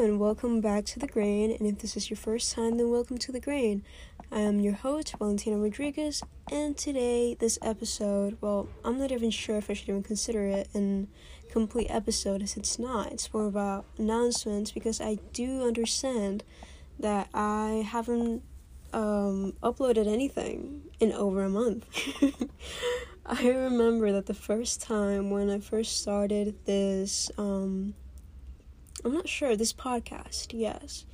welcome back to The Grain. And if this is your first time, then welcome to The Grain. I am your host, Valentina Rodriguez, and today, this episode, well, I'm not even sure if I should even consider it an complete episode, as it's not. It's more about announcements because I do understand that I haven't um, uploaded anything in over a month. I remember that the first time when I first started this, um, I'm not sure, this podcast, yes.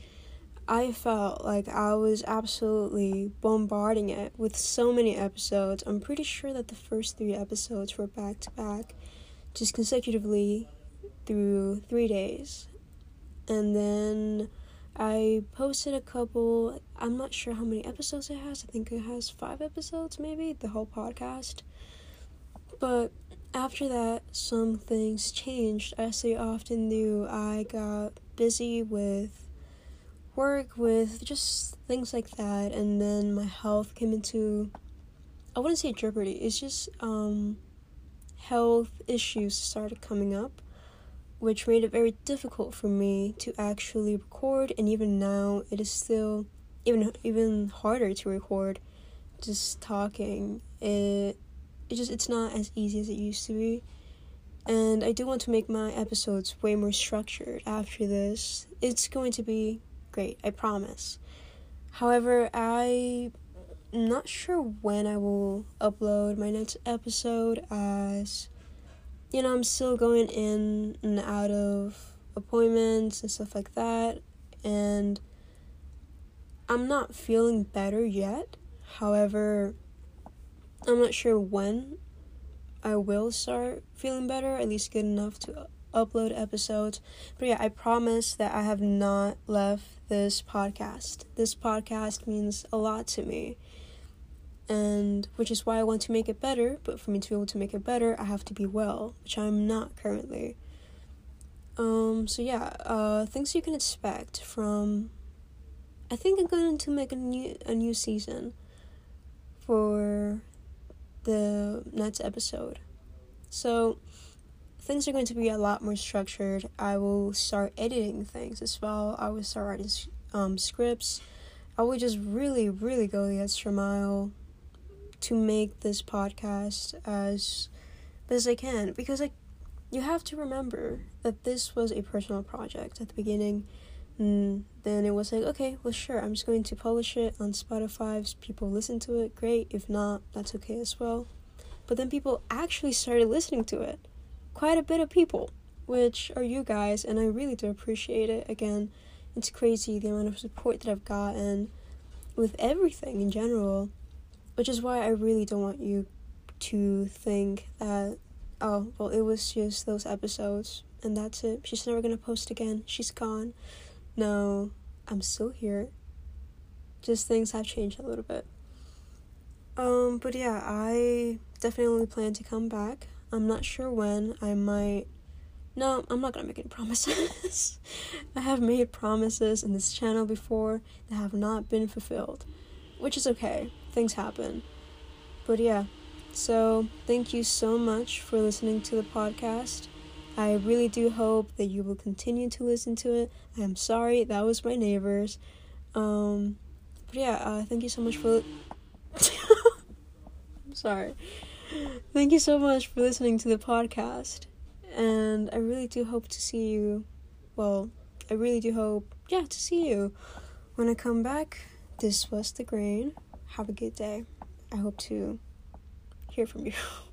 I felt like I was absolutely bombarding it with so many episodes. I'm pretty sure that the first three episodes were back to back, just consecutively through three days. And then I posted a couple, I'm not sure how many episodes it has. I think it has five episodes, maybe, the whole podcast. But after that, some things changed, as they often do. I got busy with work, with just things like that, and then my health came into I wouldn't say jeopardy, it's just um, health issues started coming up, which made it very difficult for me to actually record, and even now, it is still even even harder to record just talking. It it just it's not as easy as it used to be. And I do want to make my episodes way more structured after this. It's going to be great, I promise. However, I'm not sure when I will upload my next episode as you know, I'm still going in and out of appointments and stuff like that and I'm not feeling better yet. However, I'm not sure when I will start feeling better, at least good enough to upload episodes. But yeah, I promise that I have not left this podcast. This podcast means a lot to me. And which is why I want to make it better, but for me to be able to make it better, I have to be well, which I'm not currently. Um so yeah, uh things you can expect from I think I'm going to make a new a new season the next episode. So things are going to be a lot more structured. I will start editing things as well. I will start writing um, scripts. I will just really, really go the extra mile to make this podcast as best I can because I, you have to remember that this was a personal project at the beginning. And then it was like, okay, well, sure, I'm just going to publish it on Spotify. If people listen to it, great. If not, that's okay as well. But then people actually started listening to it. Quite a bit of people, which are you guys, and I really do appreciate it. Again, it's crazy the amount of support that I've gotten with everything in general, which is why I really don't want you to think that, oh, well, it was just those episodes and that's it. She's never gonna post again. She's gone. No, I'm still here. Just things have changed a little bit. Um, but yeah, I definitely plan to come back. I'm not sure when. I might. No, I'm not gonna make any promises. I have made promises in this channel before that have not been fulfilled, which is okay. Things happen. But yeah, so thank you so much for listening to the podcast. I really do hope that you will continue to listen to it. I am sorry, that was my neighbors. Um, but yeah, uh, thank you so much for. I'm sorry. Thank you so much for listening to the podcast. And I really do hope to see you. Well, I really do hope, yeah, to see you when I come back. This was The Grain. Have a good day. I hope to hear from you.